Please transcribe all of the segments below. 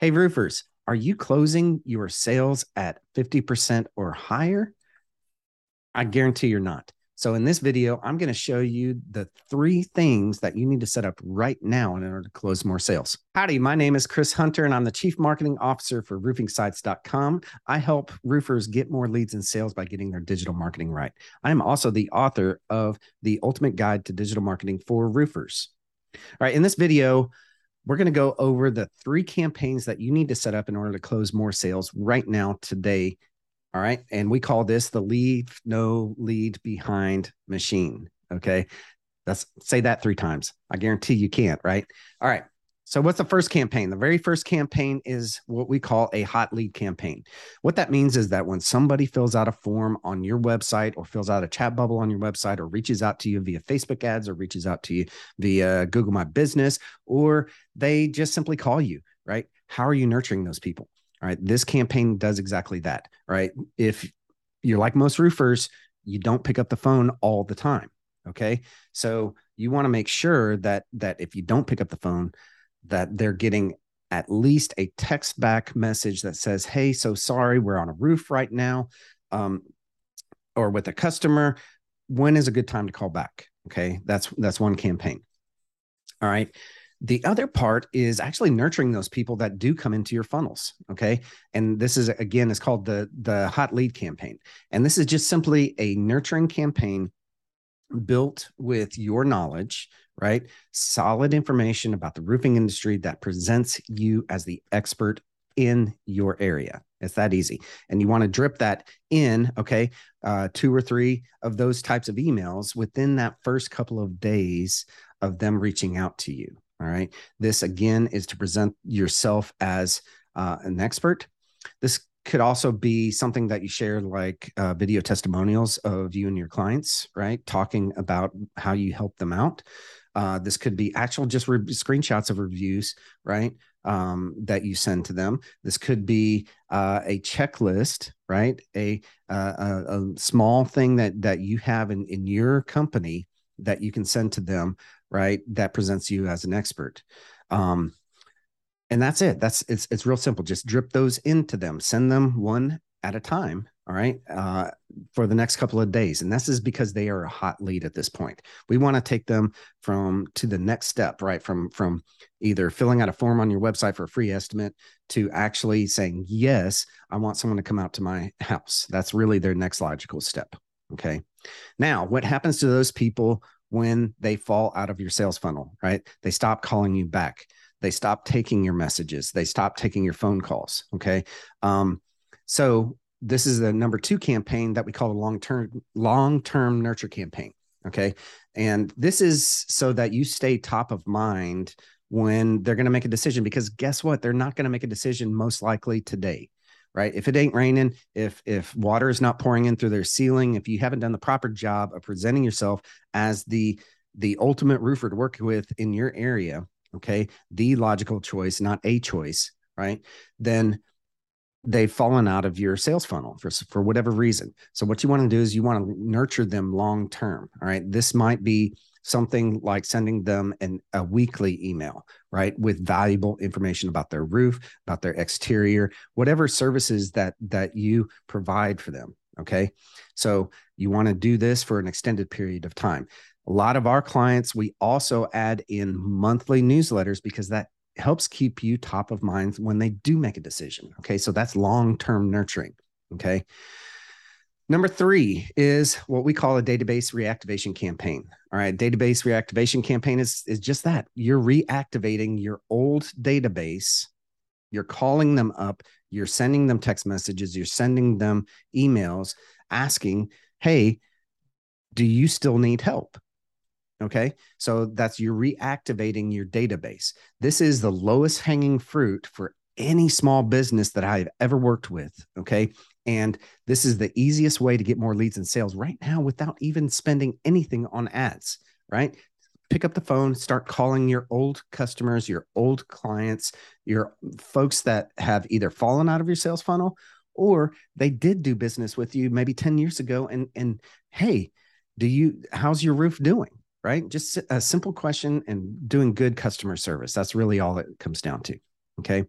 Hey, roofers, are you closing your sales at 50% or higher? I guarantee you're not. So in this video, I'm going to show you the three things that you need to set up right now in order to close more sales. Howdy, my name is Chris Hunter and I'm the Chief Marketing Officer for roofingsites.com. I help roofers get more leads and sales by getting their digital marketing right. I am also the author of the Ultimate Guide to Digital Marketing for Roofers. All right, in this video, we're going to go over the three campaigns that you need to set up in order to close more sales right now today. All right. And we call this the leave no lead behind machine. Okay. That's say that three times. I guarantee you can't. Right. All right. So, what's the first campaign? The very first campaign is what we call a hot lead campaign. What that means is that when somebody fills out a form on your website or fills out a chat bubble on your website or reaches out to you via Facebook ads or reaches out to you via Google My Business, or they just simply call you, right? How are you nurturing those people? All right. This campaign does exactly that, right? If you're like most roofers, you don't pick up the phone all the time. Okay. So, you want to make sure that that if you don't pick up the phone, that they're getting at least a text back message that says, Hey, so sorry, we're on a roof right now. Um, or with a customer, when is a good time to call back? Okay. That's that's one campaign. All right. The other part is actually nurturing those people that do come into your funnels. Okay. And this is again is called the the hot lead campaign. And this is just simply a nurturing campaign built with your knowledge, right? Solid information about the roofing industry that presents you as the expert in your area. It's that easy. And you want to drip that in, okay, uh, two or three of those types of emails within that first couple of days of them reaching out to you. All right. This again is to present yourself as uh, an expert. This could also be something that you share like uh, video testimonials of you and your clients right? Talking about how you help them out. Uh, this could be actual just re- screenshots of reviews right um, that you send to them. This could be uh, a checklist right? A, uh, a, a small thing that that you have in in your company that you can send to them right that presents you as an expert. Um, and that's it. That's it's it's real simple. Just drip those into them. Send them one at a time all right uh, for the next couple of days. And this is because they are a hot lead at this point. We want to take them from to the next step right? From from either filling out a form on your website for a free estimate to actually saying yes i want someone to come out to my house. That's really their next logical step okay? Now what happens to those people when they fall out of your sales funnel right? They stop calling you back they stop taking your messages. They stop taking your phone calls okay? Um, so this is the number two campaign that we call a long-term long-term nurture campaign okay? And this is so that you stay top of mind when they're going to make a decision because guess what? They're not going to make a decision most likely today right? If it ain't raining if if water is not pouring in through their ceiling if you haven't done the proper job of presenting yourself as the the ultimate roofer to work with in your area okay, the logical choice, not a choice, right? Then they've fallen out of your sales funnel for, for whatever reason. So what you want to do is you want to nurture them long term. All right. This might be something like sending them an, a weekly email, right, with valuable information about their roof, about their exterior, whatever services that that you provide for them. Okay. So you want to do this for an extended period of time. A lot of our clients, we also add in monthly newsletters because that helps keep you top of mind when they do make a decision. Okay. So that's long term nurturing. Okay. Number three is what we call a database reactivation campaign. All right. Database reactivation campaign is, is just that you're reactivating your old database. You're calling them up. You're sending them text messages. You're sending them emails asking, Hey, do you still need help? Okay. So that's you're reactivating your database. This is the lowest hanging fruit for any small business that I've ever worked with. Okay. And this is the easiest way to get more leads and sales right now without even spending anything on ads, right? Pick up the phone, start calling your old customers, your old clients, your folks that have either fallen out of your sales funnel or they did do business with you maybe 10 years ago. And, and hey, do you, how's your roof doing? Right? Just a simple question and doing good customer service. That's really all it comes down to. Okay.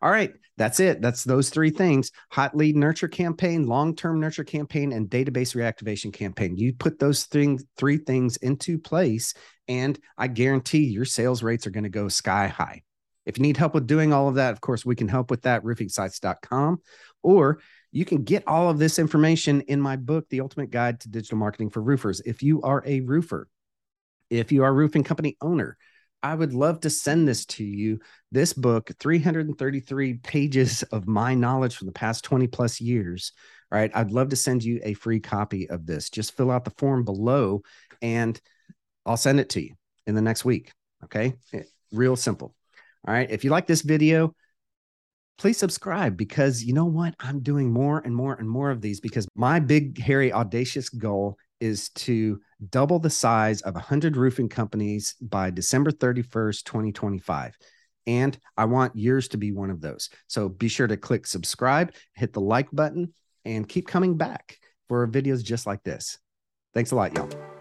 All right. That's it. That's those three things hot lead nurture campaign, long term nurture campaign, and database reactivation campaign. You put those things, three things into place, and I guarantee your sales rates are going to go sky high. If you need help with doing all of that, of course, we can help with that, roofingsites.com. Or you can get all of this information in my book, The Ultimate Guide to Digital Marketing for Roofers. If you are a roofer, if you are a roofing company owner, I would love to send this to you. This book, 333 pages of my knowledge from the past 20 plus years. All right. I'd love to send you a free copy of this. Just fill out the form below and I'll send it to you in the next week. Okay. Eh, real simple. All right. If you like this video, please subscribe because you know what? I'm doing more and more and more of these because my big, hairy, audacious goal is to double the size of 100 roofing companies by December 31st, 2025. And I want yours to be one of those. So be sure to click subscribe, hit the like button, and keep coming back for videos just like this. Thanks a lot, y'all.